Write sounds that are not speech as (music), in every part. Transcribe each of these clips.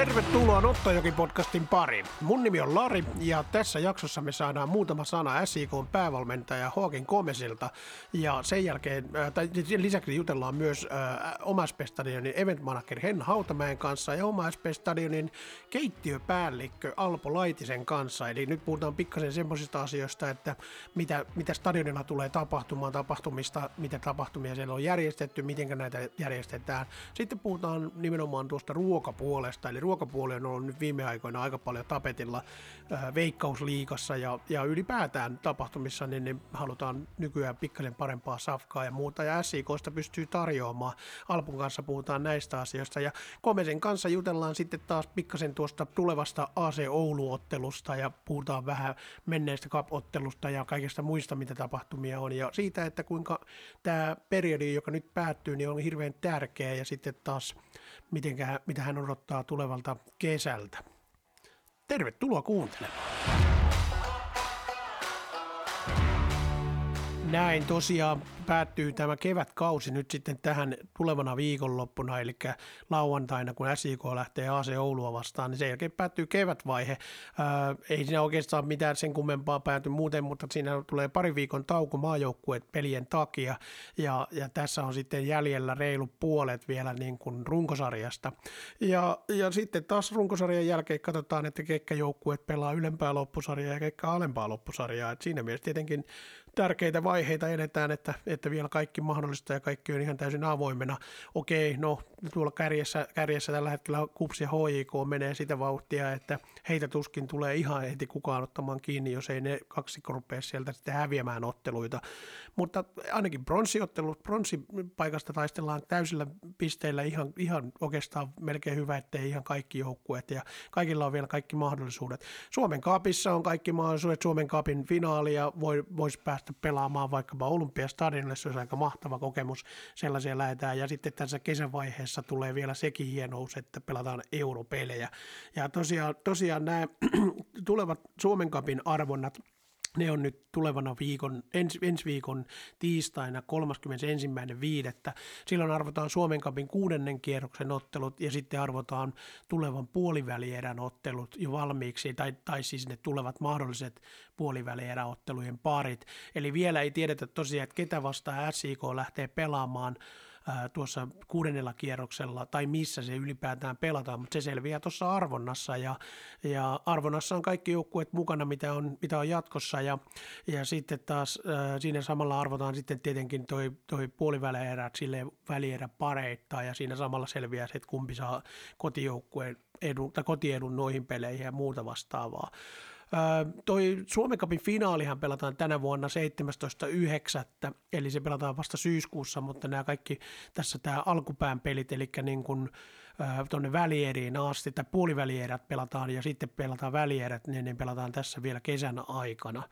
Tervetuloa Nottajoki-podcastin pariin. Mun nimi on Lari ja tässä jaksossa me saadaan muutama sana SIK päävalmentaja Hawkin Komesilta ja sen jälkeen, äh, tai lisäksi jutellaan myös äh, Oma Stadionin event manager Henna Hautamäen kanssa ja Oma Stadionin keittiöpäällikkö Alpo Laitisen kanssa. Eli nyt puhutaan pikkasen semmoisista asioista, että mitä, mitä stadionilla tulee tapahtumaan, tapahtumista, mitä tapahtumia siellä on järjestetty, miten näitä järjestetään. Sitten puhutaan nimenomaan tuosta ruokapuolesta, eli ruokapuoli on ollut nyt viime aikoina aika paljon tapetilla äh, veikkausliikassa ja, ja ylipäätään tapahtumissa, niin, niin halutaan nykyään pikkasen parempaa safkaa ja muuta, ja SIKsta pystyy tarjoamaan. Alpun kanssa puhutaan näistä asioista, ja Komesen kanssa jutellaan sitten taas pikkasen tuosta tulevasta AC Oulu-ottelusta, ja puhutaan vähän menneestä cup-ottelusta ja kaikista muista, mitä tapahtumia on, ja siitä, että kuinka tämä periodi, joka nyt päättyy, niin on hirveän tärkeä, ja sitten taas mitenkä, mitä hän odottaa tulevalta kesältä. Tervetuloa kuuntelemaan. Näin tosiaan päättyy tämä kevätkausi nyt sitten tähän tulevana viikonloppuna, eli lauantaina, kun SIK lähtee AC Oulua vastaan, niin sen jälkeen päättyy kevätvaihe. Ää, ei siinä oikeastaan mitään sen kummempaa pääty muuten, mutta siinä tulee pari viikon tauko maajoukkueet pelien takia, ja, ja tässä on sitten jäljellä reilu puolet vielä niin kuin runkosarjasta. Ja, ja sitten taas runkosarjan jälkeen katsotaan, että kekkä joukkueet pelaa ylempää loppusarjaa ja kekkä alempaa loppusarjaa. Et siinä mielessä tietenkin tärkeitä vaiheita edetään, että, että vielä kaikki mahdollista ja kaikki on ihan täysin avoimena. Okei, no tuolla kärjessä, kärjessä tällä hetkellä KUPS ja HJK menee sitä vauhtia, että heitä tuskin tulee ihan heti kukaan ottamaan kiinni, jos ei ne kaksi rupea sieltä sitten häviämään otteluita. Mutta ainakin bronssiottelut, bronssipaikasta taistellaan täysillä pisteillä ihan, ihan oikeastaan melkein hyvä, ettei ihan kaikki joukkueet ja kaikilla on vielä kaikki mahdollisuudet. Suomen kaapissa on kaikki mahdollisuudet, Suomen kaapin finaalia voi, voisi päästä pelaamaan vaikkapa Olympiastadionille, se olisi aika mahtava kokemus, sellaisia lähetään ja sitten tässä kesävaiheessa vaiheessa tulee vielä sekin hienous, että pelataan europelejä. Ja tosiaan, tosiaan nämä (clears throat) tulevat Suomen kapin arvonnat ne on nyt tulevana viikon, ens, ensi viikon tiistaina 31.5. Silloin arvotaan Suomen kapin kuudennen kierroksen ottelut ja sitten arvotaan tulevan puolivälierän ottelut jo valmiiksi, tai, tai siis ne tulevat mahdolliset puolivälieräottelujen parit. Eli vielä ei tiedetä tosiaan, että ketä vastaan SIK lähtee pelaamaan tuossa kuudennella kierroksella tai missä se ylipäätään pelataan, mutta se selviää tuossa arvonnassa ja, ja arvonnassa on kaikki joukkueet mukana, mitä on, mitä on jatkossa ja, ja sitten taas siinä samalla arvotaan sitten tietenkin toi, toi puolivälierä sille välierä pareittaa ja siinä samalla selviää se, että kumpi saa kotijoukkueen edun, tai kotiedun noihin peleihin ja muuta vastaavaa toi Suomen Cupin finaalihan pelataan tänä vuonna 17.9. eli se pelataan vasta syyskuussa, mutta nämä kaikki tässä tämä alkupään pelit, eli niin kuin tuonne välieriin asti, tai puolivälierät pelataan ja sitten pelataan välierät, niin, niin pelataan tässä vielä kesän aikana.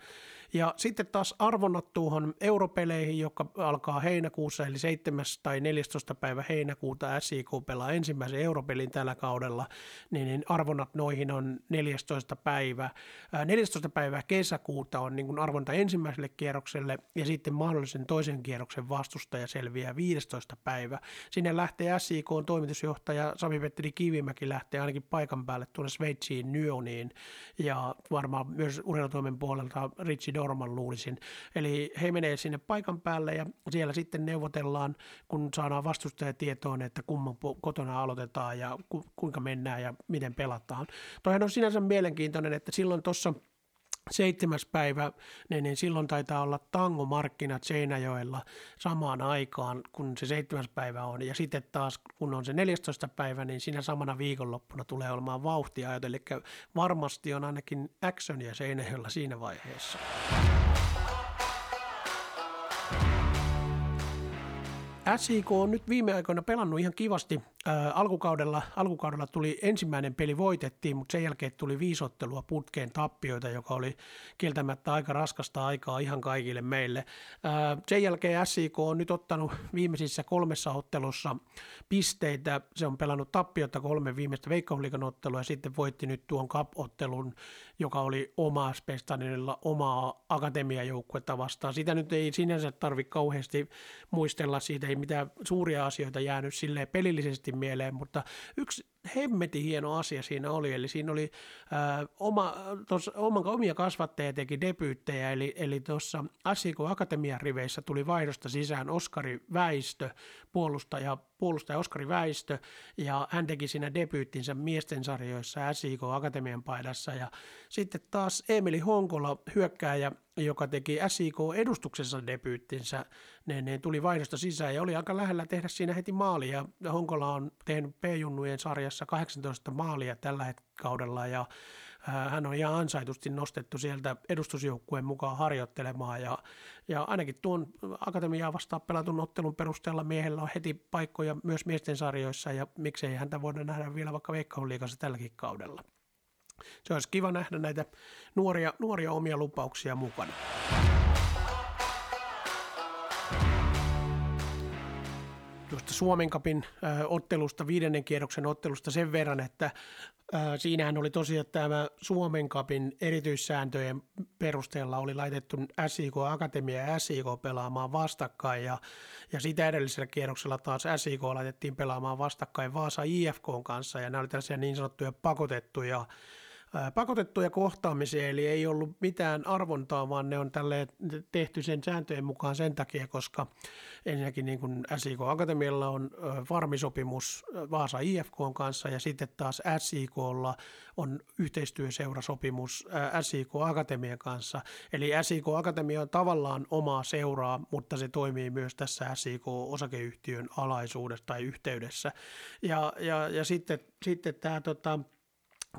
Ja sitten taas arvonnat tuohon europeleihin, joka alkaa heinäkuussa, eli 7. tai 14. päivä heinäkuuta SIK pelaa ensimmäisen europelin tällä kaudella, niin, niin arvonnat noihin on 14. päivä. 14. päivä kesäkuuta on niin arvonta ensimmäiselle kierrokselle ja sitten mahdollisen toisen kierroksen vastustaja selviää 15. päivä. Sinne lähtee SIK toimitusjohtaja Sami-Petteri Kivimäki lähtee ainakin paikan päälle tuonne Sveitsiin Nyoniin ja varmaan myös urheilutoimen puolelta Richie Dorman luulisin. Eli he menee sinne paikan päälle ja siellä sitten neuvotellaan, kun saadaan vastustajatietoon, että kumman kotona aloitetaan ja ku, kuinka mennään ja miten pelataan. Toihan on sinänsä mielenkiintoinen, että silloin tuossa seitsemäs päivä, niin, niin silloin taitaa olla tangomarkkinat Seinäjoella samaan aikaan, kun se seitsemäs päivä on. Ja sitten taas, kun on se 14. päivä, niin siinä samana viikonloppuna tulee olemaan vauhtia. Eli varmasti on ainakin actionia Seinäjoella siinä vaiheessa. SIK on nyt viime aikoina pelannut ihan kivasti alkukaudella, alkukaudella tuli ensimmäinen peli voitettiin, mutta sen jälkeen tuli viisottelua putkeen tappioita, joka oli kieltämättä aika raskasta aikaa ihan kaikille meille. sen jälkeen SIK on nyt ottanut viimeisissä kolmessa ottelussa pisteitä. Se on pelannut tappiota kolme viimeistä veikkausliikan ottelua ja sitten voitti nyt tuon cup-ottelun, joka oli oma Spestanilla omaa akatemiajoukkuetta vastaan. Sitä nyt ei sinänsä tarvitse kauheasti muistella, siitä ei mitään suuria asioita jäänyt silleen pelillisesti mieleen, mutta yksi hemmetin hieno asia siinä oli, eli siinä oli ää, oma, tos, oman, omia kasvattajia teki debyyttejä, eli, eli tuossa SIK Akatemian riveissä tuli vaihdosta sisään Oskari Väistö, puolustaja, puolustaja Oskari Väistö, ja hän teki siinä debyyttinsä miesten sarjoissa SIK Akatemian paidassa, ja sitten taas Emeli Honkola, hyökkääjä, joka teki SIK-edustuksessa debyyttinsä, ne, ne tuli vaihdosta sisään. Ja oli aika lähellä tehdä siinä heti maalia. Honkola on tehnyt P-junnujen sarjassa 18 maalia tällä kaudella ja hän on ihan ansaitusti nostettu sieltä edustusjoukkueen mukaan harjoittelemaan ja, ja ainakin tuon akatemiaa vastaan pelatun ottelun perusteella miehellä on heti paikkoja myös miesten sarjoissa ja miksei häntä voida nähdä vielä vaikka Veikkausliigassa tälläkin kaudella. Se olisi kiva nähdä näitä nuoria, nuoria omia lupauksia mukana. Tuosta Suomen kapin äh, ottelusta, viidennen kierroksen ottelusta sen verran, että äh, siinähän oli tosiaan tämä Suomen kapin erityissääntöjen perusteella oli laitettu SIK Akatemia ja SIK pelaamaan vastakkain ja, ja sitä edellisellä kierroksella taas SIK laitettiin pelaamaan vastakkain Vaasa IFK kanssa ja nämä oli tällaisia niin sanottuja pakotettuja pakotettuja kohtaamisia, eli ei ollut mitään arvontaa, vaan ne on tälle tehty sen sääntöjen mukaan sen takia, koska ensinnäkin niin kuin SIK Akatemialla on farmisopimus Vaasa IFK kanssa ja sitten taas SIKlla on yhteistyöseurasopimus SIK Akatemian kanssa. Eli SIK Akatemia on tavallaan omaa seuraa, mutta se toimii myös tässä SIK osakeyhtiön alaisuudessa tai yhteydessä. Ja, ja, ja sitten, sitten tämä tota,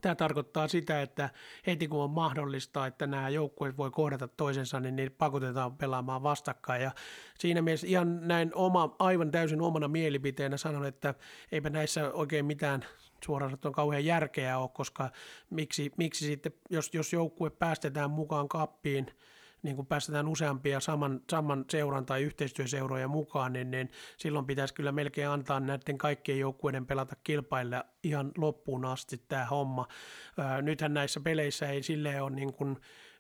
Tämä tarkoittaa sitä, että heti kun on mahdollista, että nämä joukkueet voi kohdata toisensa, niin niitä pakotetaan pelaamaan vastakkain. Ja siinä mielessä ihan näin oma, aivan täysin omana mielipiteenä sanon, että eipä näissä oikein mitään suoraan sanottuna kauhean järkeä ole, koska miksi, miksi sitten, jos, jos joukkue päästetään mukaan kappiin – niin kun päästetään useampia saman, saman seuran tai yhteistyöseuroja mukaan, niin, niin silloin pitäisi kyllä melkein antaa näiden kaikkien joukkueiden pelata kilpailla ihan loppuun asti tämä homma. Ää, nythän näissä peleissä ei silleen ole niin kuin,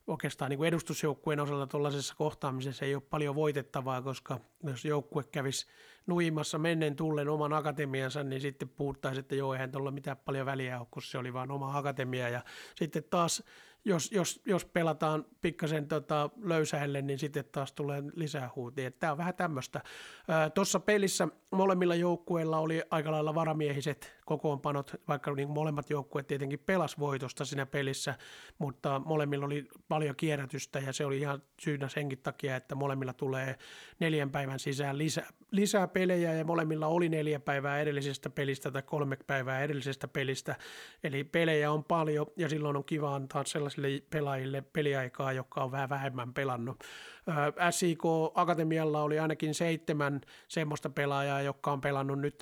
oikeastaan niin edustusjoukkueen osalta tuollaisessa kohtaamisessa ei ole paljon voitettavaa, koska jos joukkue kävisi nuimassa mennen tullen oman akatemiansa, niin sitten puhuttaisiin, että joo, eihän tuolla mitään paljon väliä ole, kun se oli vain oma akatemia. Ja sitten taas jos, jos, jos pelataan pikkasen tota löysäille, niin sitten taas tulee lisää huutia. Tämä on vähän tämmöistä. Tuossa pelissä molemmilla joukkueilla oli aika lailla varamiehiset kokoonpanot, vaikka niin molemmat joukkueet tietenkin pelas voitosta siinä pelissä, mutta molemmilla oli paljon kierrätystä ja se oli ihan syynä senkin takia, että molemmilla tulee neljän päivän sisään lisää, lisää pelejä ja molemmilla oli neljä päivää edellisestä pelistä tai kolme päivää edellisestä pelistä. Eli pelejä on paljon ja silloin on kiva antaa sellaisille pelaajille peliaikaa, jotka on vähän vähemmän pelannut. SIK Akatemialla oli ainakin seitsemän semmoista pelaajaa, jotka on pelannut nyt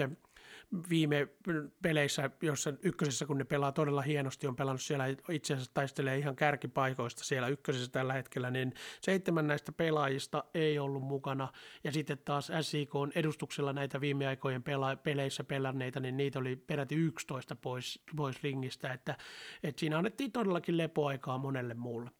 viime peleissä, jossa ykkösessä, kun ne pelaa todella hienosti, on pelannut siellä, itse asiassa taistelee ihan kärkipaikoista siellä ykkösessä tällä hetkellä, niin seitsemän näistä pelaajista ei ollut mukana, ja sitten taas SIK on edustuksella näitä viime aikojen pela- peleissä pelanneita, niin niitä oli peräti 11 pois, pois ringistä, että, että siinä annettiin todellakin lepoaikaa monelle muulle.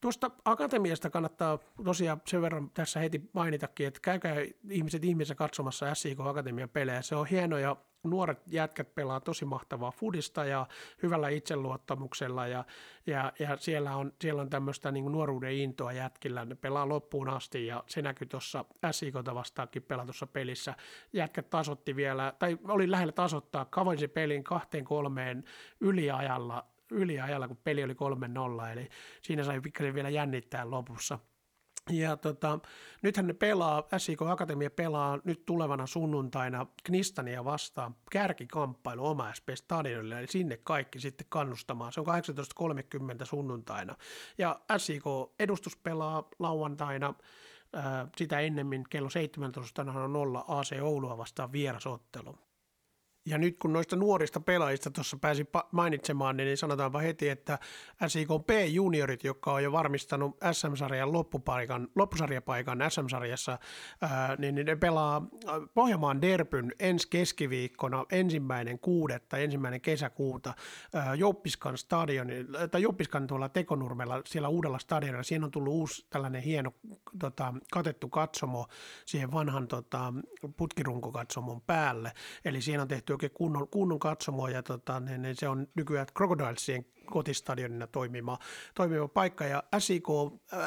Tuosta akatemiasta kannattaa tosiaan sen verran tässä heti mainitakin, että käykää ihmiset ihmisessä katsomassa SIK Akatemian pelejä. Se on hieno ja nuoret jätkät pelaa tosi mahtavaa fudista ja hyvällä itseluottamuksella ja, ja, ja siellä on, siellä on tämmöistä niin nuoruuden intoa jätkillä. Ne pelaa loppuun asti ja se näkyy tuossa SIKota vastaakin pelatussa pelissä. Jätkät tasotti vielä, tai oli lähellä tasoittaa, kavoin pelin kahteen kolmeen yliajalla yliajalla, kun peli oli 3-0, eli siinä sai pikkasen vielä jännittää lopussa. Ja tota, nythän ne pelaa, SIK Akatemia pelaa nyt tulevana sunnuntaina Knistania vastaan kärkikamppailu oma SP Stadionille, eli sinne kaikki sitten kannustamaan. Se on 18.30 sunnuntaina. Ja SIK edustus pelaa lauantaina, sitä ennemmin kello 17 on nolla AC Oulua vastaan vierasottelu. Ja nyt kun noista nuorista pelaajista tuossa pääsi mainitsemaan, niin sanotaanpa heti, että SIK P-juniorit, jotka on jo varmistanut SM-sarjan loppupaikan, loppusarjapaikan SM-sarjassa, ää, niin ne pelaa Pohjanmaan Derpyn ensi keskiviikkona ensimmäinen kuudetta, ensimmäinen kesäkuuta ää, Joppiskan tai Joppiskan tuolla Tekonurmella, siellä uudella stadionilla. Siinä on tullut uusi tällainen hieno tota, katettu katsomo siihen vanhan tota, putkirunkokatsomon päälle. Eli siinä on tehty oikein kunnon, kunnon katsomoa ja tota, niin, niin se on nykyään Crocodilesien kotistadionina toimiva, toimiva paikka ja SIK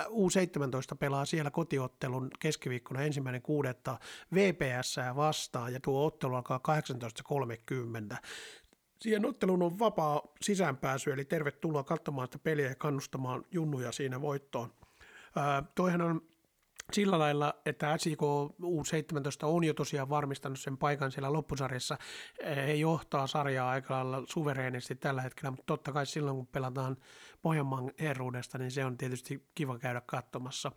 U17 pelaa siellä kotiottelun keskiviikkona ensimmäinen kuudetta VPS vastaan ja tuo ottelu alkaa 18.30 siihen otteluun on vapaa sisäänpääsy, eli tervetuloa katsomaan sitä peliä ja kannustamaan junnuja siinä voittoon. Ää, toihan on sillä lailla, että SIK U17 on jo tosiaan varmistanut sen paikan siellä loppusarjassa. He johtaa sarjaa aika lailla suvereenisti tällä hetkellä, mutta totta kai silloin kun pelataan Pohjanmaan herruudesta, niin se on tietysti kiva käydä katsomassa.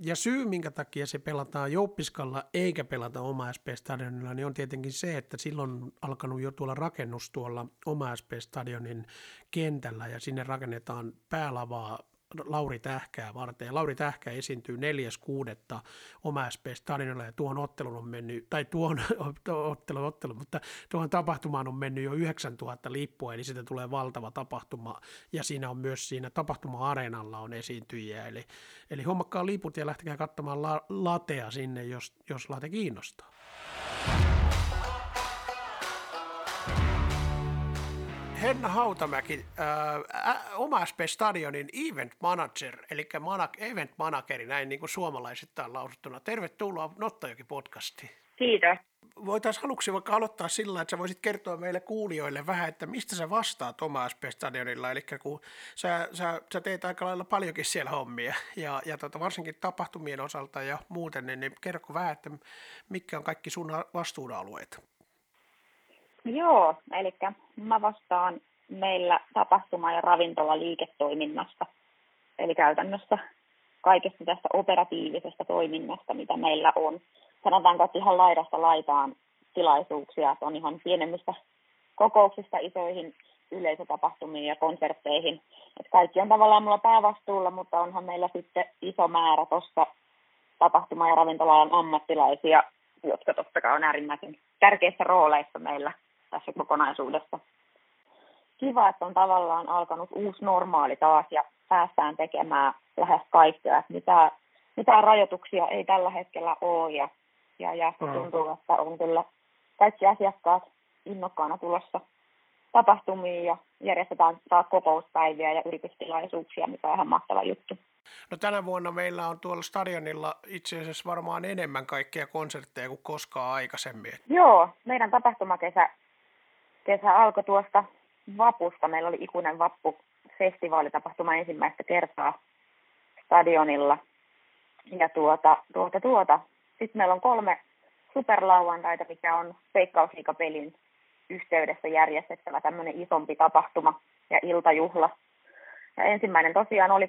Ja syy, minkä takia se pelataan Jouppiskalla eikä pelata oma SP-stadionilla, niin on tietenkin se, että silloin on alkanut jo tuolla rakennus tuolla oma SP-stadionin kentällä ja sinne rakennetaan päälavaa Lauri Tähkää varten. Ja Lauri Tähkä esiintyy 4.6. oma SP Stadionilla ja tuon ottelun on mennyt, tai tuon ottelu, ottelu, mutta tuohon tapahtumaan on mennyt jo 9000 lippua, eli siitä tulee valtava tapahtuma. Ja siinä on myös siinä tapahtuma-areenalla on esiintyjiä, eli, eli hommakkaa liput ja lähtekää katsomaan la, latea sinne, jos, jos late kiinnostaa. Henna Hautamäki, äh, oma SP Stadionin event manager, eli mana- event manageri, näin niin kuin suomalaisittain lausuttuna. Tervetuloa Nottajoki podcastiin. Kiitos. Voitaisiin aluksi vaikka aloittaa sillä, että sä voisit kertoa meille kuulijoille vähän, että mistä sä vastaat oma SP Stadionilla, eli kun sä, sä, sä teet aika lailla paljonkin siellä hommia, ja, ja tota, varsinkin tapahtumien osalta ja muuten, niin, niin kerro vähän, että mitkä on kaikki sun vastuualueet? Joo, eli mä vastaan meillä tapahtuma- ja ravintola-liiketoiminnasta, eli käytännössä kaikesta tästä operatiivisesta toiminnasta, mitä meillä on. Sanotaanko, että ihan laidasta laitaan tilaisuuksia, että on ihan pienemmistä kokouksista isoihin yleisötapahtumiin ja konsertteihin. Et kaikki on tavallaan mulla päävastuulla, mutta onhan meillä sitten iso määrä tuossa tapahtuma- ja ravintola ammattilaisia, jotka totta kai on äärimmäisen tärkeissä rooleissa meillä tässä kokonaisuudessa. Kiva, että on tavallaan alkanut uusi normaali taas ja päästään tekemään lähes kaikkea. Että mitään, mitään rajoituksia ei tällä hetkellä ole ja, ja, ja mm. tuntuu, että on kyllä kaikki asiakkaat innokkaana tulossa tapahtumiin ja järjestetään taas kokouspäiviä ja yritystilaisuuksia, mikä on ihan mahtava juttu. No tänä vuonna meillä on tuolla stadionilla itse asiassa varmaan enemmän kaikkia konsertteja kuin koskaan aikaisemmin. Joo, meidän tapahtumakesä kesä alkoi tuosta vapusta. Meillä oli ikuinen vappu festivaalitapahtuma ensimmäistä kertaa stadionilla. Ja tuota, tuota, tuota. Sitten meillä on kolme superlauantaita, mikä on Veikkausliikapelin yhteydessä järjestettävä tämmöinen isompi tapahtuma ja iltajuhla. Ja ensimmäinen tosiaan oli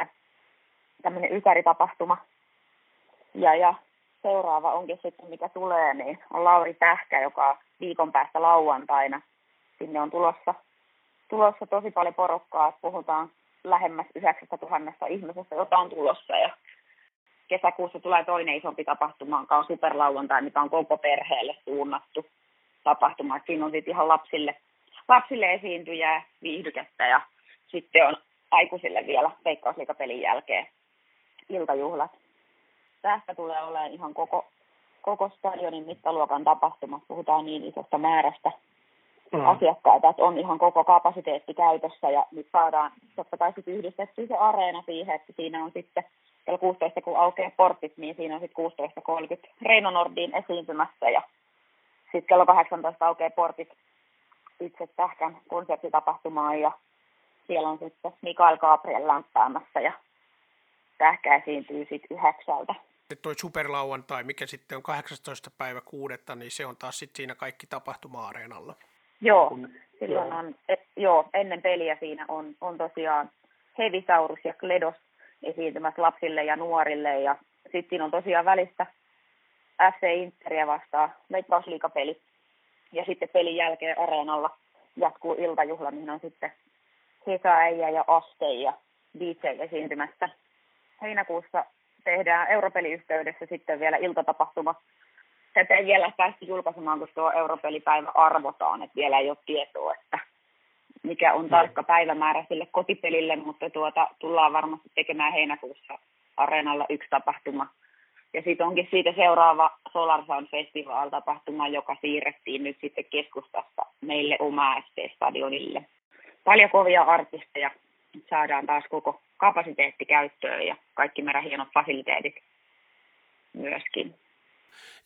81.5. tämmöinen ykäritapahtuma. Ja, ja seuraava onkin sitten, mikä tulee, niin on Lauri Tähkä, joka viikon päästä lauantaina. Sinne on tulossa, tulossa tosi paljon porukkaa, puhutaan lähemmäs 9000 ihmisestä, jota on tulossa. Ja kesäkuussa tulee toinen isompi tapahtuma, joka on superlauantai, mikä on koko perheelle suunnattu tapahtuma. Siinä on sitten ihan lapsille, lapsille esiintyjää, viihdykettä ja sitten on aikuisille vielä veikkausliikapelin jälkeen iltajuhlat. Tästä tulee olemaan ihan koko koko stadionin mittaluokan tapahtuma. Puhutaan niin isosta määrästä mm. asiakkaita, että on ihan koko kapasiteetti käytössä ja nyt saadaan totta kai sitten yhdistetty se areena siihen, että siinä on sitten kello 16 kun aukeaa portit, niin siinä on sitten 16.30 Reino Nordin esiintymässä ja sitten kello 18 aukeaa portit itse tähkän konserttitapahtumaan ja siellä on sitten Mikael Gabriel lämpäämässä ja tähkä esiintyy sitten yhdeksältä sitten toi superlauantai, mikä sitten on 18. päivä kuudetta, niin se on taas sitten siinä kaikki tapahtuma-areenalla. Joo, kun, silloin joo. on, et, joo, ennen peliä siinä on, on tosiaan Hevisaurus ja Kledos esiintymät lapsille ja nuorille, ja sitten siinä on tosiaan välistä FC Interia vastaan veikkausliikapeli, ja sitten pelin jälkeen areenalla jatkuu iltajuhla, mihin on sitten Hesa Äijä ja Aste ja DJ esiintymässä. Heinäkuussa tehdään Europeli-yhteydessä sitten vielä iltatapahtuma. Tätä ei vielä päästy julkaisemaan, koska tuo Europelipäivä arvotaan, että vielä ei ole tietoa, että mikä on tarkka päivämäärä sille kotipelille, mutta tuota, tullaan varmasti tekemään heinäkuussa areenalla yksi tapahtuma Ja sitten onkin siitä seuraava Solar Sound Festival-tapahtuma, joka siirrettiin nyt sitten keskustasta meille oma ST-stadionille. Paljon kovia artisteja, saadaan taas koko kapasiteetti käyttöön ja kaikki meidän hienot fasiliteetit myöskin.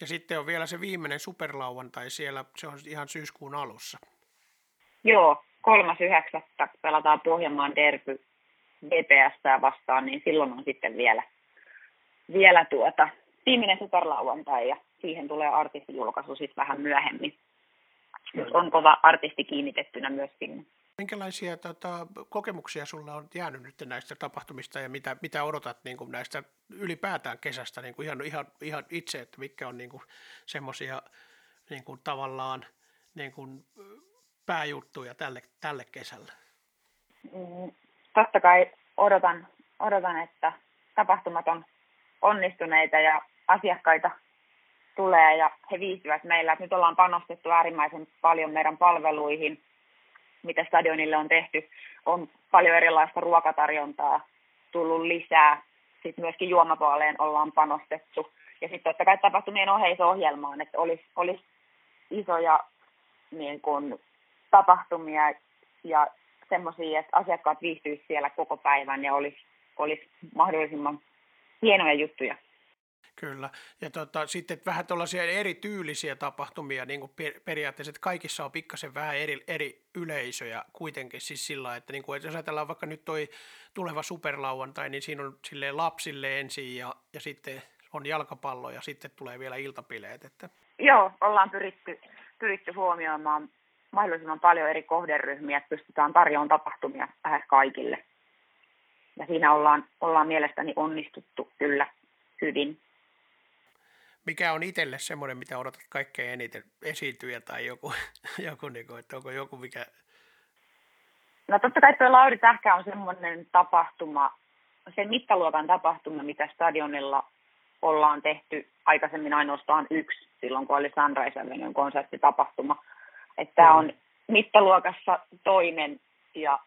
Ja sitten on vielä se viimeinen superlauantai siellä, se on ihan syyskuun alussa. Joo, kolmas yhdeksättä pelataan Pohjanmaan derby DPS vastaan, niin silloin on sitten vielä, vielä tuota, viimeinen superlauantai ja siihen tulee artistijulkaisu sitten vähän myöhemmin. On kova artisti kiinnitettynä myös sinne. Minkälaisia tota, kokemuksia sulla on jäänyt nyt näistä tapahtumista ja mitä, mitä odotat niin kuin näistä ylipäätään kesästä niin kuin ihan, ihan, ihan itse, että mitkä on niin semmoisia niin tavallaan niin kuin pääjuttuja tälle, tälle kesälle? Mm, totta kai odotan, odotan, että tapahtumat on onnistuneita ja asiakkaita tulee ja he viihtyvät meillä. Nyt ollaan panostettu äärimmäisen paljon meidän palveluihin, stadionille on tehty. On paljon erilaista ruokatarjontaa tullut lisää. Sitten myöskin juomapuoleen ollaan panostettu. Ja sitten totta kai tapahtumien oheisohjelmaan, että olisi, olisi isoja niin kun, tapahtumia ja semmoisia, että asiakkaat viihtyisivät siellä koko päivän ja olisi, olisi mahdollisimman hienoja juttuja. Kyllä, ja tota, sitten vähän tuollaisia erityylisiä tapahtumia, niin kuin per, periaatteessa, että kaikissa on pikkasen vähän eri, eri yleisöjä kuitenkin, siis sillä että, niin kuin, että jos ajatellaan vaikka nyt toi tuleva superlauantai, niin siinä on silleen lapsille ensin ja, ja sitten on jalkapallo ja sitten tulee vielä iltapileet. Että... Joo, ollaan pyritty, pyritty huomioimaan mahdollisimman paljon eri kohderyhmiä, että pystytään tarjoamaan tapahtumia lähes kaikille. Ja siinä ollaan, ollaan mielestäni onnistuttu kyllä hyvin. Mikä on itselle semmoinen, mitä odotat kaikkein eniten esiintyjä tai joku, (laughs) joku niin kuin, että onko joku mikä... No totta kai tuo Lauri Tähkä on semmoinen tapahtuma, se mittaluokan tapahtuma, mitä stadionilla ollaan tehty aikaisemmin ainoastaan yksi, silloin kun oli Sunrise Avenue konserttitapahtuma. Että tämä on mittaluokassa toinen ja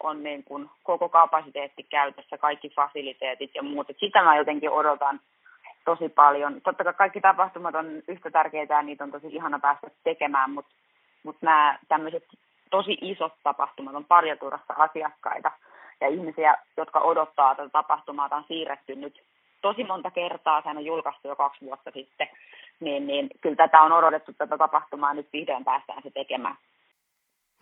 on niin kuin koko kapasiteetti käytössä, kaikki fasiliteetit ja muut. Et sitä mä jotenkin odotan tosi paljon. Totta kai kaikki tapahtumat on yhtä tärkeitä ja niitä on tosi ihana päästä tekemään, mutta mut nämä tämmöiset tosi isot tapahtumat on Parjaturassa asiakkaita ja ihmisiä, jotka odottaa tätä tapahtumaa, on siirretty nyt tosi monta kertaa, sehän on julkaistu jo kaksi vuotta sitten, niin, niin kyllä tätä on odotettu tätä tapahtumaa, nyt vihdoin päästään se tekemään.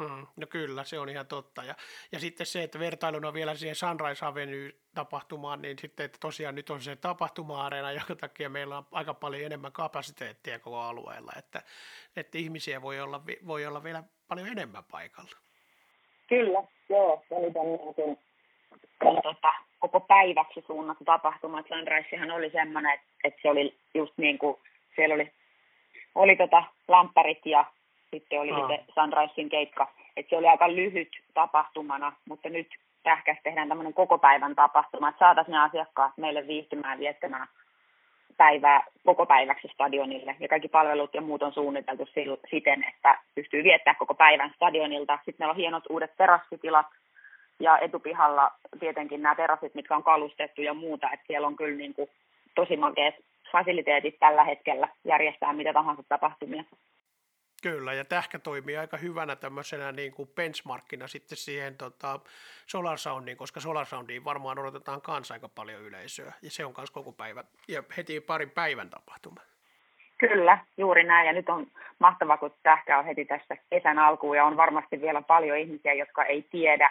Mm, no kyllä, se on ihan totta. Ja, ja sitten se, että vertailuna vielä siihen Sunrise Avenue-tapahtumaan, niin sitten, että tosiaan nyt on se tapahtuma-areena, (laughs) jonka takia meillä on aika paljon enemmän kapasiteettia koko alueella, että, että ihmisiä voi olla, voi olla vielä paljon enemmän paikalla. Kyllä, joo. Ja nyt on niin tota, koko päiväksi suunnattu tapahtuma. Sunrisehan oli semmoinen, että, että se oli just niin kuin, siellä oli, oli tota lampparit ja sitten oli sitten Sunrisein keikka. että se oli aika lyhyt tapahtumana, mutta nyt tähkäs tehdään tämmöinen koko päivän tapahtuma, että saataisiin ne asiakkaat meille viihtymään viettämään päivää koko päiväksi stadionille. Ja kaikki palvelut ja muut on suunniteltu siten, että pystyy viettämään koko päivän stadionilta. Sitten meillä on hienot uudet terassitilat ja etupihalla tietenkin nämä terassit, mitkä on kalustettu ja muuta. Että siellä on kyllä niin kuin tosi makeat fasiliteetit tällä hetkellä järjestää mitä tahansa tapahtumia. Kyllä, ja Tähkä toimii aika hyvänä tämmöisenä niin kuin benchmarkkina sitten siihen tota, Solar Soundiin, koska Solar Soundiin varmaan odotetaan kanssa aika paljon yleisöä, ja se on myös koko päivä, ja heti parin päivän tapahtuma. Kyllä, juuri näin, ja nyt on mahtavaa, kun Tähkä on heti tässä kesän alkuun, ja on varmasti vielä paljon ihmisiä, jotka ei tiedä,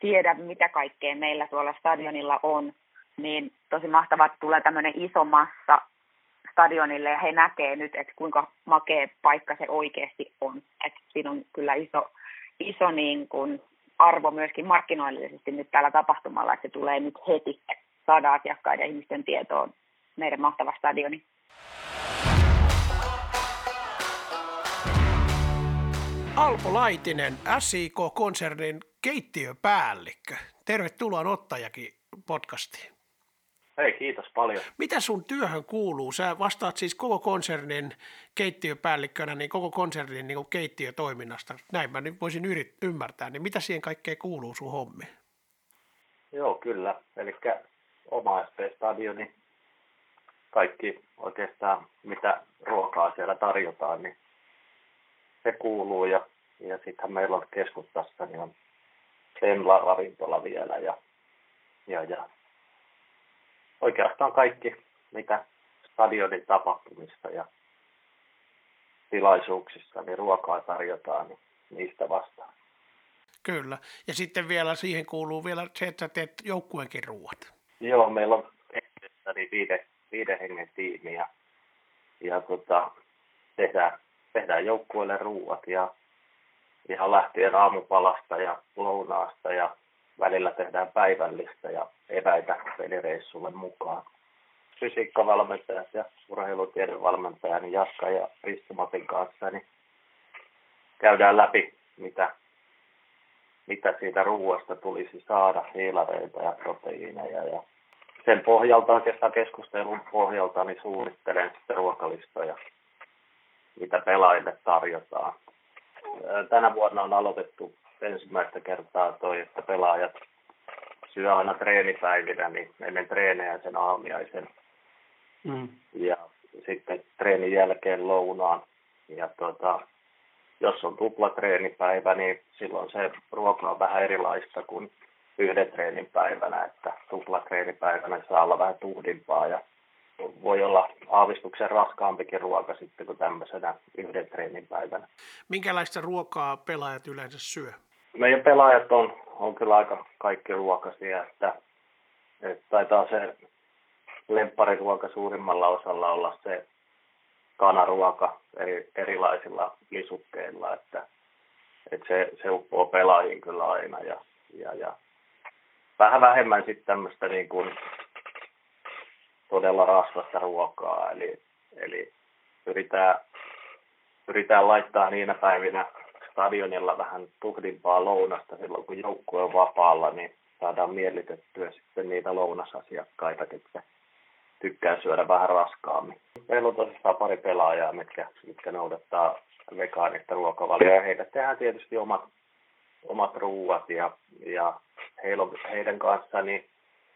tiedä mitä kaikkea meillä tuolla stadionilla on, niin tosi mahtavaa, että tulee tämmöinen iso massa stadionille ja he näkee nyt, että kuinka makea paikka se oikeasti on. Et siinä on kyllä iso, iso niin kuin arvo myöskin markkinoillisesti nyt tällä tapahtumalla, että se tulee nyt heti, saada asiakkaiden ihmisten tietoon meidän mahtava stadioni. Alpo Laitinen, SIK-konsernin keittiöpäällikkö. Tervetuloa Ottajakin podcastiin. Hei, kiitos paljon. Mitä sun työhön kuuluu? Sä vastaat siis koko konsernin keittiöpäällikkönä, niin koko konsernin niin keittiötoiminnasta. Näin mä nyt voisin yrit, ymmärtää. Niin mitä siihen kaikkeen kuuluu sun hommi? Joo, kyllä. Eli oma SP-stadioni kaikki oikeastaan, mitä ruokaa siellä tarjotaan, niin se kuuluu. Ja, ja sitten meillä on keskustassa niin on Senla ravintola vielä ja, ja, ja oikeastaan kaikki, mitä stadionin tapahtumista ja tilaisuuksissa, niin ruokaa tarjotaan, niin niistä vastaan. Kyllä. Ja sitten vielä siihen kuuluu vielä se, että teet joukkueenkin ruuat. Joo, meillä on niin viiden, viiden hengen tiimi ja, ja tota, tehdään, tehdään joukkueelle ruuat ja ihan lähtien aamupalasta ja lounaasta ja välillä tehdään päivällistä ja eväitä pelireissulle mukaan. Fysiikkavalmentajat ja urheilutiedevalmentaja niin Jaska ja Ristomatin kanssa niin käydään läpi, mitä, mitä siitä ruuasta tulisi saada, hiilareita ja proteiineja. Ja sen pohjalta, oikeastaan keskustelun pohjalta, niin suunnittelen sitten ruokalistoja, mitä pelaajille tarjotaan. Tänä vuonna on aloitettu ensimmäistä kertaa toi, että pelaajat syö aina treenipäivinä, niin ennen treenejä sen aamiaisen. Mm. Ja sitten treenin jälkeen lounaan. Ja tuota, jos on tuplatreenipäivä, niin silloin se ruoka on vähän erilaista kuin yhden treenin päivänä, että tuplatreenipäivänä saa olla vähän tuhdimpaa ja voi olla aavistuksen raskaampikin ruoka sitten kuin tämmöisenä yhden treenin päivänä. Minkälaista ruokaa pelaajat yleensä syö? Meidän pelaajat on, on kyllä aika kaikki ruokaisia, että, että taitaa se lemppariruoka suurimmalla osalla olla se kanaruoka eri, erilaisilla lisukkeilla, että, että se, se uppoo pelaajiin kyllä aina ja, ja, ja vähän vähemmän sitten tämmöistä niin kuin todella rasvasta ruokaa, eli, eli pyritään, pyritään laittaa niinä päivinä stadionilla vähän tuhdimpaa lounasta silloin, kun joukkue on vapaalla, niin saadaan mielitettyä sitten niitä lounasasiakkaita, jotka tykkää syödä vähän raskaammin. Meillä on tosissaan pari pelaajaa, mitkä, mitkä noudattaa vegaanista ruokavalioa. Heille tehdään tietysti omat, omat ruuat ja, ja heillä on, heidän kanssaan niin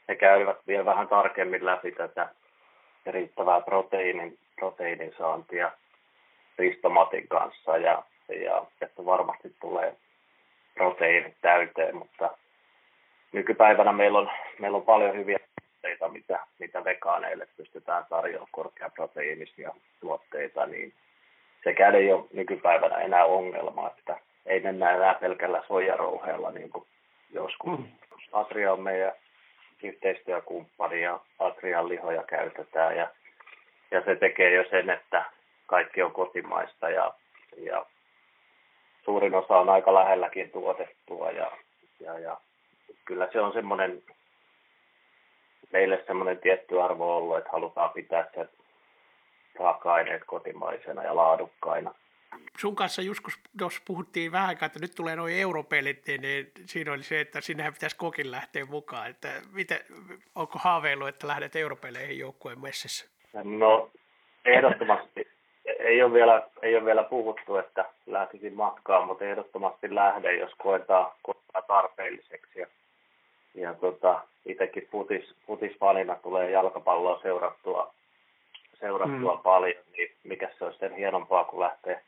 he käyvät vielä vähän tarkemmin läpi tätä riittävää proteiinin, proteiinin saantia ristomatin kanssa ja, ja että varmasti tulee proteiinit täyteen, mutta nykypäivänä meillä on, meillä on paljon hyviä tuotteita, mitä, mitä vegaaneille pystytään tarjoamaan korkeaproteiinisia tuotteita, niin sekään ei ole nykypäivänä enää ongelma, että ei mennä enää pelkällä soijarouheella niin kuin joskus. Mm. Atria on meidän yhteistyökumppani ja Atrian lihoja käytetään ja, ja se tekee jo sen, että kaikki on kotimaista ja, ja suurin osa on aika lähelläkin tuotettua ja, ja, ja kyllä se on semmoinen meille semmoinen tietty arvo ollut, että halutaan pitää se raaka-aineet kotimaisena ja laadukkaina. Sun kanssa joskus, jos puhuttiin vähän aikaa, että nyt tulee noin europelit, niin siinä oli se, että sinnehän pitäisi kokin lähteä mukaan. Että miten, onko haaveillut, että lähdet europeleihin joukkueen messissä? No ehdottomasti. Ei ole, vielä, ei ole vielä puhuttu, että lähtisin matkaan, mutta ehdottomasti lähden, jos koetaan, koetaan tarpeelliseksi. Ja ja tota, itsekin futis, futisfanina tulee jalkapalloa seurattua, seurattua mm. paljon, niin mikä se olisi sen hienompaa, kun lähtee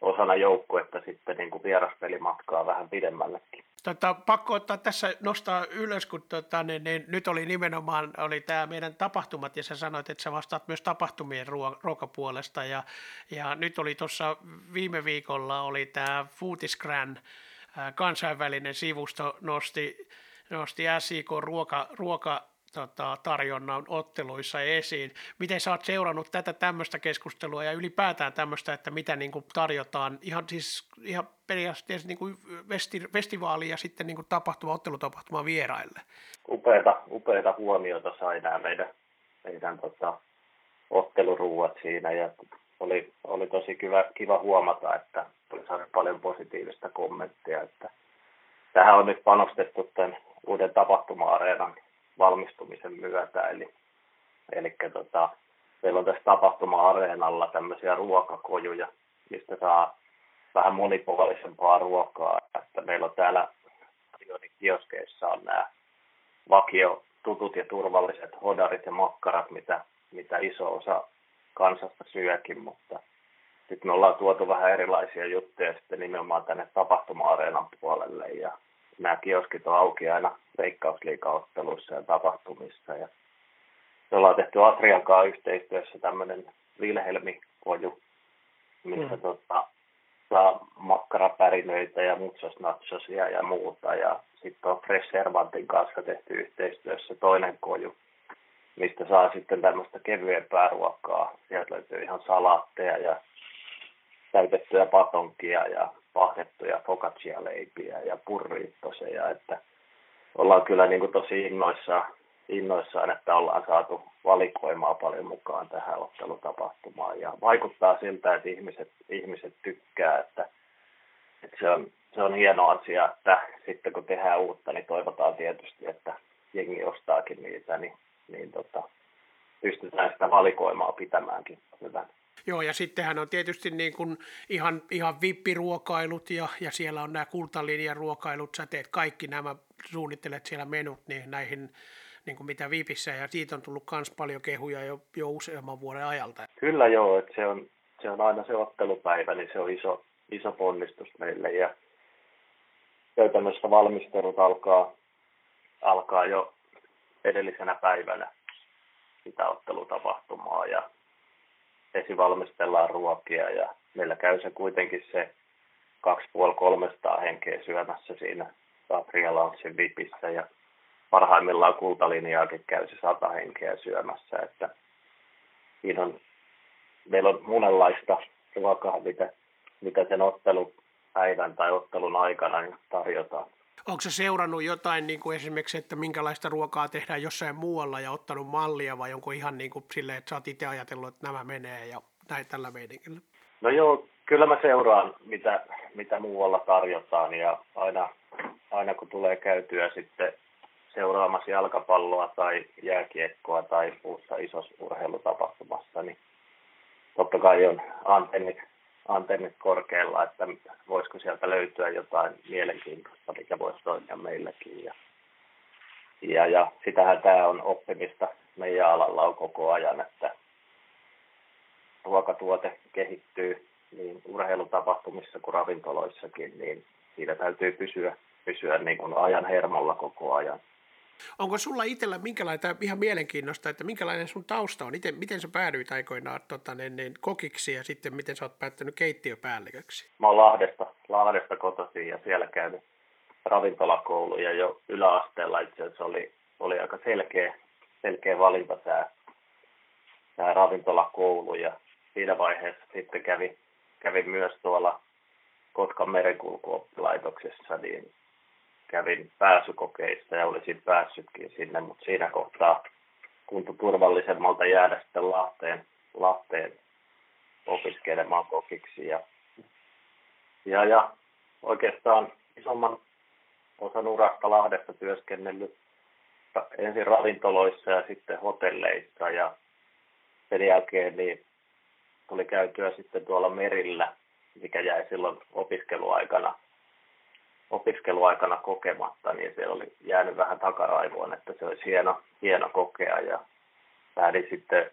osana joukkuetta sitten niin kuin vieraspelimatkaa vähän pidemmällekin. Tota, pakko ottaa tässä nostaa ylös, kun tota, niin, niin, nyt oli nimenomaan oli tämä meidän tapahtumat ja sä sanoit, että sä vastaat myös tapahtumien ruo- ruokapuolesta ja, ja nyt oli tuossa viime viikolla oli tämä Footisgran kansainvälinen sivusto nosti nosti SIK ruoka, ruoka tota, tarjonnan otteluissa esiin. Miten sä oot seurannut tätä tämmöistä keskustelua ja ylipäätään tämmöistä, että mitä niin kuin tarjotaan ihan siis ihan periaatteessa niin kuin festivaali ja sitten niin kuin tapahtuma, ottelutapahtuma vieraille? Upeita, upeita huomioita sai nämä meidän, meidän tota, otteluruuat siinä ja oli, oli tosi kiva, kiva huomata, että oli saanut paljon positiivista kommenttia, että tähän on nyt panostettu tämän uuden tapahtuma-areenan valmistumisen myötä. Eli, eli tota, meillä on tässä tapahtuma-areenalla tämmöisiä ruokakojuja, mistä saa vähän monipuolisempaa ruokaa. Että meillä on täällä kioskeissa on nämä vakio tutut ja turvalliset hodarit ja makkarat, mitä mitä iso osa kansasta syökin, mutta sitten me ollaan tuotu vähän erilaisia juttuja sitten nimenomaan tänne tapahtuma-areenan puolelle ja nämä kioskit on auki aina veikkausliikaotteluissa ja tapahtumissa ja me ollaan tehty Atrian kanssa yhteistyössä tämmöinen Wilhelmi-koju, missä mm. tota, saa makkarapärinöitä ja mutsosnatsosia ja muuta. Ja sitten on Fresh Servantin kanssa tehty yhteistyössä toinen koju, mistä saa sitten tämmöistä kevyempää ruokaa. Sieltä löytyy ihan salaatteja ja täytettyjä patonkia ja pahdettuja focaccia-leipiä ja purriittoseja, että ollaan kyllä niin kuin tosi innoissaan, innoissaan, että ollaan saatu valikoimaa paljon mukaan tähän ottelutapahtumaan ja vaikuttaa siltä, että ihmiset, ihmiset tykkää, että, että se, on, se on hieno asia, että sitten kun tehdään uutta, niin toivotaan tietysti, että jengi ostaakin niitä, niin, niin tota, pystytään sitä valikoimaa pitämäänkin hyvän. Joo, ja sittenhän on tietysti niin kuin ihan, ihan vippiruokailut ja, ja siellä on nämä kultalinjan ruokailut, sä teet kaikki nämä, suunnittelet siellä menut niin näihin niin kuin mitä Viipissä, ja siitä on tullut myös paljon kehuja jo, jo useamman vuoden ajalta. Kyllä joo, että se on, se on aina se ottelupäivä, niin se on iso, iso ponnistus meille, ja käytännössä valmistelut alkaa, alkaa jo edellisenä päivänä sitä ottelutapahtumaa, ja esivalmistellaan ruokia, ja meillä käy se kuitenkin se 2,5-300 henkeä syömässä siinä Atrialauksen vipissä, ja parhaimmillaan kultalinjaakin käy se sata henkeä syömässä, että siinä on, meillä on monenlaista ruokaa, mitä, mitä sen ottelupäivän tai ottelun aikana tarjotaan. Onko se seurannut jotain niin kuin esimerkiksi, että minkälaista ruokaa tehdään jossain muualla ja ottanut mallia vai onko ihan niin kuin silleen, että sä oot itse ajatellut, että nämä menee ja näin tällä meininkin? No joo, kyllä mä seuraan, mitä, mitä muualla tarjotaan ja aina, aina kun tulee käytyä sitten seuraamassa jalkapalloa tai jääkiekkoa tai muussa isossa urheilutapahtumassa, niin totta kai on antennit, antennit korkealla, että voisiko sieltä löytyä jotain mielenkiintoista, mikä voisi toimia meillekin. Ja, ja, ja sitähän tämä on oppimista meidän alalla on koko ajan, että ruokatuote kehittyy niin urheilutapahtumissa kuin ravintoloissakin, niin siitä täytyy pysyä, pysyä niin kuin ajan hermolla koko ajan. Onko sulla itsellä minkälainen, ihan mielenkiinnosta, että minkälainen sun tausta on? Miten, miten sä päädyit aikoinaan tota, niin, niin, kokiksi ja sitten miten sä oot päättänyt keittiöpäälliköksi? Mä oon Lahdesta, Lahdesta kotoisin ja siellä käynyt ravintolakoulu ja jo yläasteella itse asiassa oli, oli aika selkeä, selkeä valinta tämä, tämä ravintolakoulu ja siinä vaiheessa sitten kävi, kävin myös tuolla Kotkan merenkulkuoppilaitoksessa, niin kävin pääsykokeissa ja olisin päässytkin sinne, mutta siinä kohtaa tuntui turvallisemmalta jäädä sitten Lahteen, Lahteen opiskelemaan kokiksi. Ja, ja, ja oikeastaan isomman osan urasta Lahdesta työskennellyt ensin ravintoloissa ja sitten hotelleissa ja sen jälkeen niin tuli käytyä sitten tuolla merillä, mikä jäi silloin opiskeluaikana opiskeluaikana kokematta, niin se oli jäänyt vähän takaraivoon, että se olisi hieno, hieno kokea. Ja lähdin sitten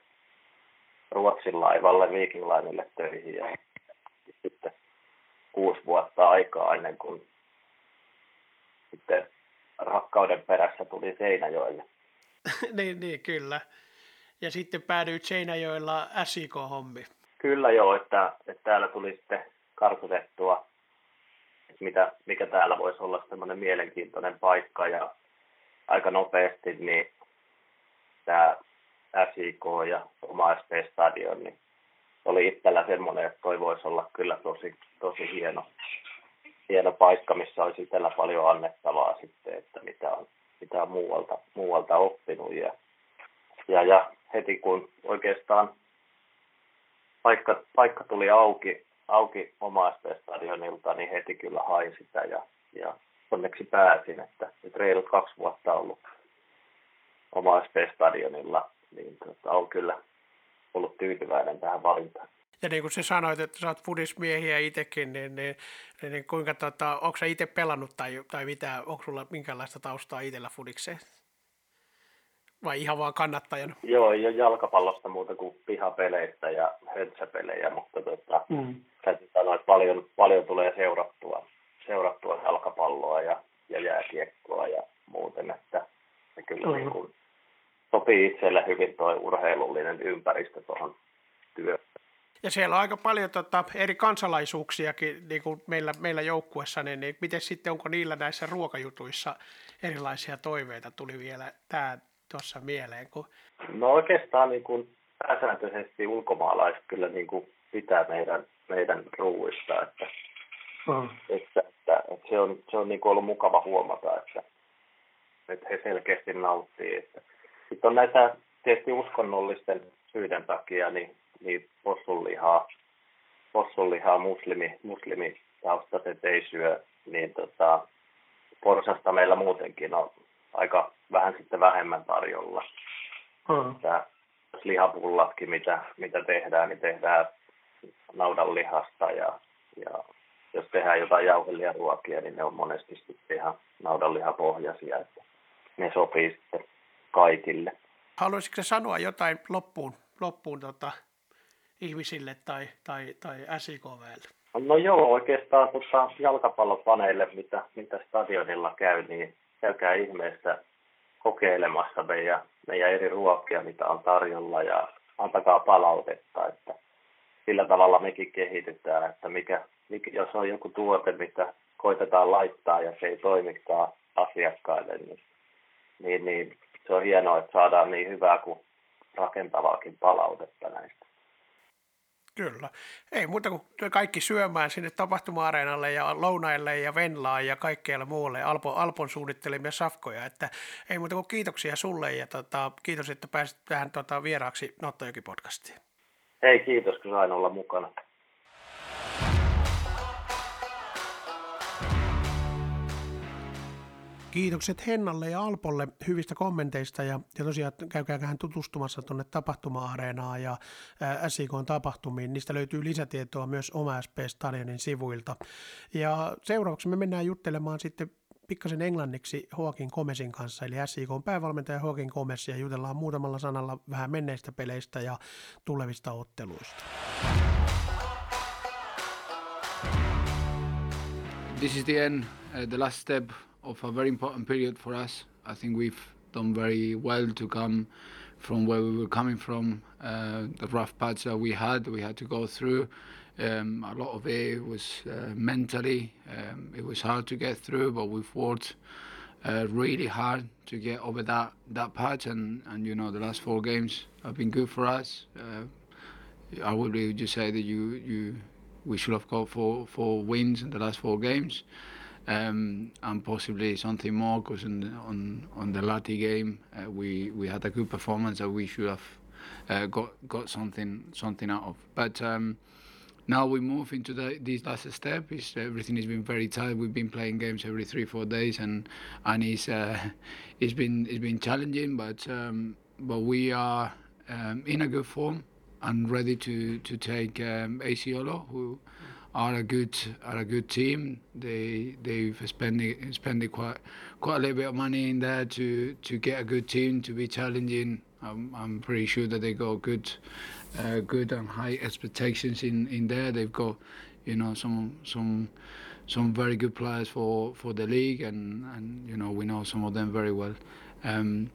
Ruotsin laivalle Viking Linelle töihin ja sitten kuusi vuotta aikaa ennen kuin sitten rakkauden perässä tuli Seinäjoelle. (laughs) niin, niin, kyllä. Ja sitten päädyit Seinäjoella SIK-hommi. Kyllä joo, että, että täällä tuli sitten kartoitettua mitä, mikä täällä voisi olla semmoinen mielenkiintoinen paikka ja aika nopeasti niin tämä SIK ja oma SP-stadion niin oli itsellä semmoinen, että toi voisi olla kyllä tosi, tosi hieno, hieno paikka, missä olisi itsellä paljon annettavaa sitten, että mitä on, mitä on muualta, muualta oppinut. Ja, ja, ja heti kun oikeastaan paikka, paikka tuli auki, auki omaista stadionilta, niin heti kyllä hain sitä ja, ja onneksi pääsin, että nyt reilut kaksi vuotta ollut omaista stadionilla, niin tota, on kyllä ollut tyytyväinen tähän valintaan. Ja niin kuin sä sanoit, että sä oot fudismiehiä itsekin, niin, niin, niin, niin kuinka tota, onko sä itse pelannut tai, tai mitä, onko sulla minkälaista taustaa itsellä fudikseen? Vai ihan vaan kannattajana? Joo, ei ole jalkapallosta muuta kuin pihapeleistä ja höntsäpelejä, mutta tota, mm. täytyy sanoa, että paljon, paljon tulee seurattua, seurattua jalkapalloa ja, ja jääkiekkoa ja muuten, että se kyllä mm. niin kuin, sopii itselle hyvin tuo urheilullinen ympäristö tuohon työhön. Ja siellä on aika paljon tota, eri kansalaisuuksiakin niin kuin meillä, meillä joukkuessa, niin, niin miten sitten, onko niillä näissä ruokajutuissa erilaisia toiveita, tuli vielä tämä tuossa mieleen? Kun... No oikeastaan niin kuin pääsääntöisesti ulkomaalaiset kyllä niin kuin pitää meidän, meidän ruuista, että, mm. että, että, että, se on, se on niin kuin ollut mukava huomata, että, että he selkeästi nauttii. Että. Sitten on näitä tietysti uskonnollisten syiden takia, niin niin possunlihaa, possunlihaa muslimi, muslimitaustaiset ei syö, niin tota, porsasta meillä muutenkin on aika vähän sitten vähemmän tarjolla. Hmm. Lihapullatkin, mitä, mitä tehdään, niin tehdään naudan lihasta ja, ja jos tehdään jotain jauhelijaruokia, niin ne on monesti sitten ihan naudanlihapohjaisia, että ne sopii sitten kaikille. Haluaisitko sanoa jotain loppuun, loppuun tota, ihmisille tai, tai, tai SIKVlle? No joo, oikeastaan tuossa jalkapallopaneille, mitä, mitä stadionilla käy, niin käykää ihmeessä kokeilemassa meidän, meidän eri ruokia, mitä on tarjolla ja antakaa palautetta, että sillä tavalla mekin kehitytään, että mikä, mikä, jos on joku tuote, mitä koitetaan laittaa ja se ei toimikaan asiakkaille, niin, niin, niin se on hienoa, että saadaan niin hyvää kuin rakentavaakin palautetta näistä. Kyllä. Ei muuta kuin kaikki syömään sinne tapahtuma-areenalle ja lounaille ja Venlaan ja kaikkeelle muulle Alpon, Alpon suunnittelemia safkoja. Että ei muuta kuin kiitoksia sulle ja tota, kiitos, että pääsit tähän tota, vieraaksi Nottojoki-podcastiin. Hei, kiitos kun sain olla mukana. Kiitokset Hennalle ja Alpolle hyvistä kommenteista ja, ja tosiaan käykäähän tutustumassa tuonne tapahtuma-areenaan ja SIK tapahtumiin. Niistä löytyy lisätietoa myös Oma SP Stadionin sivuilta. Ja seuraavaksi me mennään juttelemaan sitten pikkasen englanniksi Hoakin Komesin kanssa, eli SIK on päävalmentaja Hoakin Komes, ja jutellaan muutamalla sanalla vähän menneistä peleistä ja tulevista otteluista. This is the end, uh, the last step of a very important period for us. I think we've done very well to come from where we were coming from, uh, the rough patch that we had, we had to go through. Um, a lot of it was uh, mentally, um, it was hard to get through, but we've worked uh, really hard to get over that, that patch. And, and, you know, the last four games have been good for us. Uh, I would really just say that you, you, we should have got four, four wins in the last four games um, and possibly something more because on on the Lati game uh, we we had a good performance that we should have uh, got got something something out of. But um, now we move into the, this last step. Is everything has been very tight. We've been playing games every three four days, and and it's uh, (laughs) it's been it's been challenging. But um, but we are um, in a good form and ready to to take um, ACOLO who are a good are a good team. They they've spent spent quite quite a little bit of money in there to to get a good team to be challenging. I'm, I'm pretty sure that they got good uh, good and high expectations in, in there. They've got you know some some some very good players for, for the league and, and you know we know some of them very well. Um,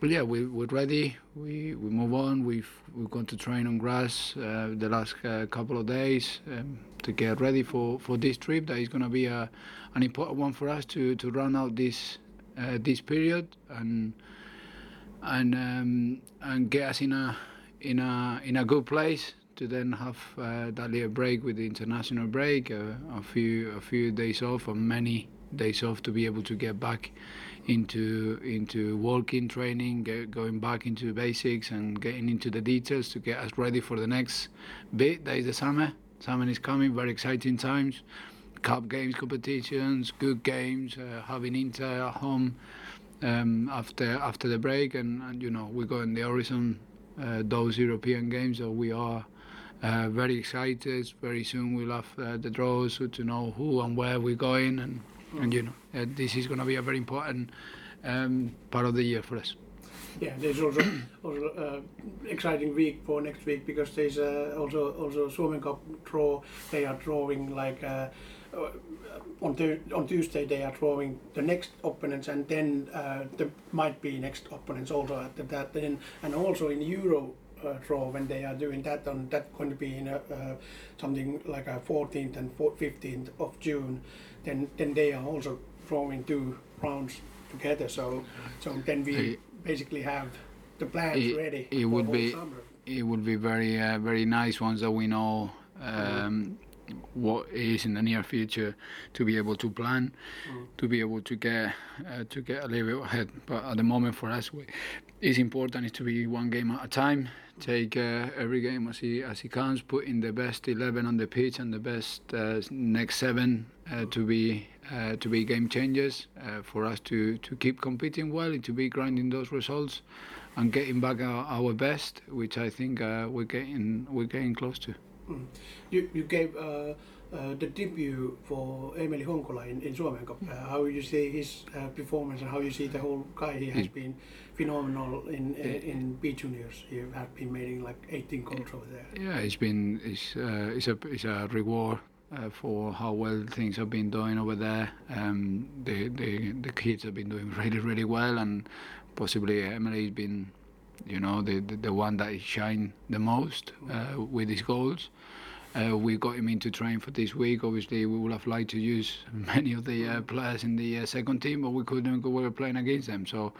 but yeah, we, we're ready. We, we move on. We've we've gone to train on grass uh, the last uh, couple of days um, to get ready for, for this trip. That is going to be a, an important one for us to, to run out this uh, this period and and um, and get us in a in a in a good place to then have uh, that little break with the international break, uh, a few a few days off, or many days off to be able to get back into into walking training, get, going back into basics and getting into the details to get us ready for the next bit. That is the summer. Summer is coming. Very exciting times. Cup games, competitions, good games. Uh, having Inter at home um, after after the break, and, and, you know we go in the horizon uh, those European games. So we are. Uh, very excited. Very soon we'll have uh, the draws so to know who and where we're going, and and you know uh, this is going to be a very important um, part of the year for us. Yeah, there's also (coughs) also uh, exciting week for next week because there's uh, also also Suomen Cup draw. They are drawing like uh, uh, on tu- on Tuesday they are drawing the next opponents and then uh, there might be next opponents also after that. Then and also in Euro. Uh, draw when they are doing that on that going to be in a, something like a 14th and 15th of June then then they are also drawing two rounds together. So so then we basically have the plans It- ready it for would be- summer. it would be very uh, very nice ones that we know um, what is in the near future to be able to plan to be able to get uh, to get a little bit ahead. But at the moment for us we, it's important is to be one game at a time take uh, every game as he as it comes put in the best 11 on the pitch and the best uh, next seven uh, to be uh, to be game changers uh, for us to to keep competing well and to be grinding those results and getting back our, our best, which I think uh, we're getting we're getting close to. You, you gave the debut for Emily Honkola in, in Suomen Cup. Uh, how you see his uh, performance and how you see the whole guy? He has He's- been phenomenal in uh, in B juniors. He has been making like 18 goals over there. Yeah, it's been it's uh, it's a it's a reward. Uh, for how well things have been doing over there, um, the, the the kids have been doing (laughs) really really well, and possibly Emily's been, you know, the the, the one that shine the most uh, with his goals. Uh, we got him into train for this week. Obviously, we would have liked to use (laughs) many of the uh, players in the uh, second team, but we couldn't because we were playing against them. So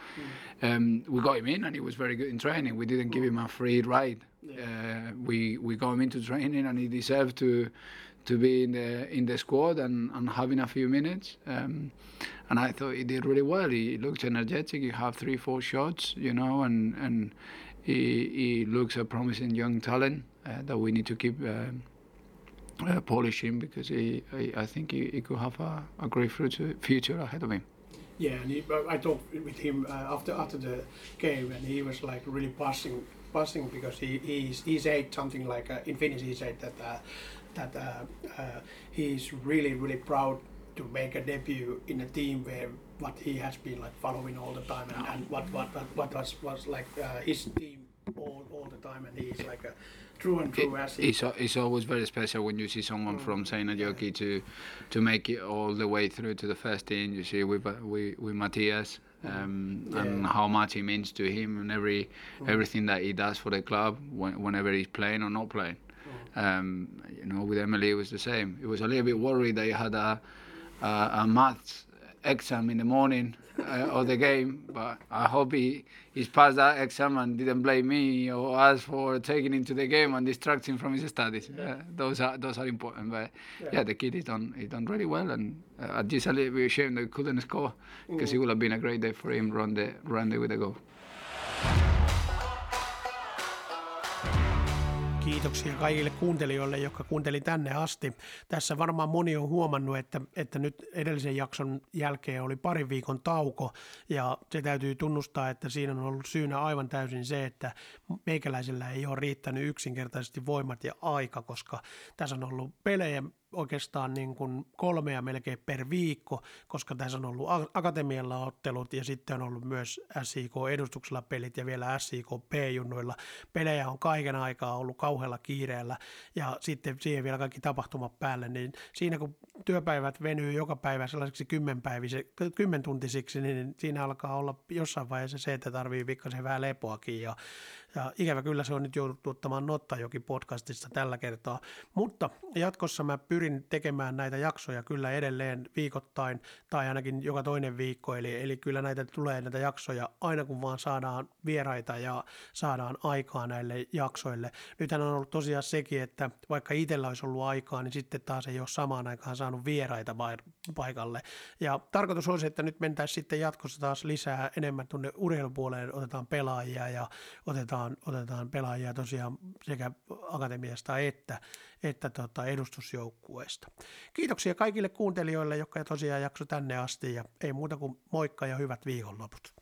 um, we got him in, and he was very good in training. We didn't give him a free ride. Uh, we we got him into training, and he deserved to to be in the in the squad and, and having a few minutes. Um, and I thought he did really well. He looked energetic. He had three, four shots, you know, and and he he looks a promising young talent uh, that we need to keep. Uh, uh, polishing because he, I, I think he, he could have a, a great future, ahead of him. Yeah, and he, I talked with him uh, after after the game, and he was like really passing passing because he he's, he said something like uh, in Finnish he said that uh, that uh, uh, he's really really proud to make a debut in a team where what he has been like following all the time and, and what, what what what was was like uh, his team all, all the time and he's like a true and true as It's, it's always very special when you see someone from Seinäjoki to to make it all the way through to the first team. You see with with, with Matthias um, and how much he means to him and every everything that he does for the club when, whenever he's playing or not playing. Um, you know, with Emily it was the same. It was a little bit worried that he had a a, a maths exam in the morning uh, of the game, but I hope he he's passed that exam and didn't blame me or us for taking him to the game and distracting from his studies. Uh, those are those are important. But yeah, the kid is done he done really well, and uh, just a little bit ashamed that he couldn't score because it would have been a great day for him run the run the with a goal. Kiitoksia kaikille kuuntelijoille, jotka kuunteli tänne asti. Tässä varmaan moni on huomannut, että, että nyt edellisen jakson jälkeen oli parin viikon tauko ja se täytyy tunnustaa, että siinä on ollut syynä aivan täysin se, että meikäläisellä ei ole riittänyt yksinkertaisesti voimat ja aika, koska tässä on ollut pelejä oikeastaan niin kuin kolmea melkein per viikko, koska tässä on ollut akatemialla ottelut ja sitten on ollut myös SIK-edustuksella pelit ja vielä SIK P-junnuilla. Pelejä on kaiken aikaa ollut kauhealla kiireellä ja sitten siihen vielä kaikki tapahtumat päälle, niin siinä kun työpäivät venyy joka päivä kymmenpäivisi- kymmentuntisiksi, niin siinä alkaa olla jossain vaiheessa se, että tarvii pikkasen vähän lepoakin ja ja ikävä kyllä se on nyt jouduttu ottamaan Nottajoki podcastissa tällä kertaa, mutta jatkossa mä pyrin tekemään näitä jaksoja kyllä edelleen viikoittain tai ainakin joka toinen viikko, eli, eli kyllä näitä tulee näitä jaksoja aina kun vaan saadaan vieraita ja saadaan aikaa näille jaksoille. Nythän on ollut tosiaan sekin, että vaikka itsellä olisi ollut aikaa, niin sitten taas ei ole samaan aikaan saanut vieraita paikalle. Ja tarkoitus olisi, että nyt mentäisiin sitten jatkossa taas lisää enemmän tuonne urheilupuoleen, otetaan pelaajia ja otetaan, otetaan pelaajia tosiaan sekä akatemiasta että, että tota edustusjoukkueesta. Kiitoksia kaikille kuuntelijoille, jotka tosiaan jakso tänne asti ja ei muuta kuin moikka ja hyvät viikonloput.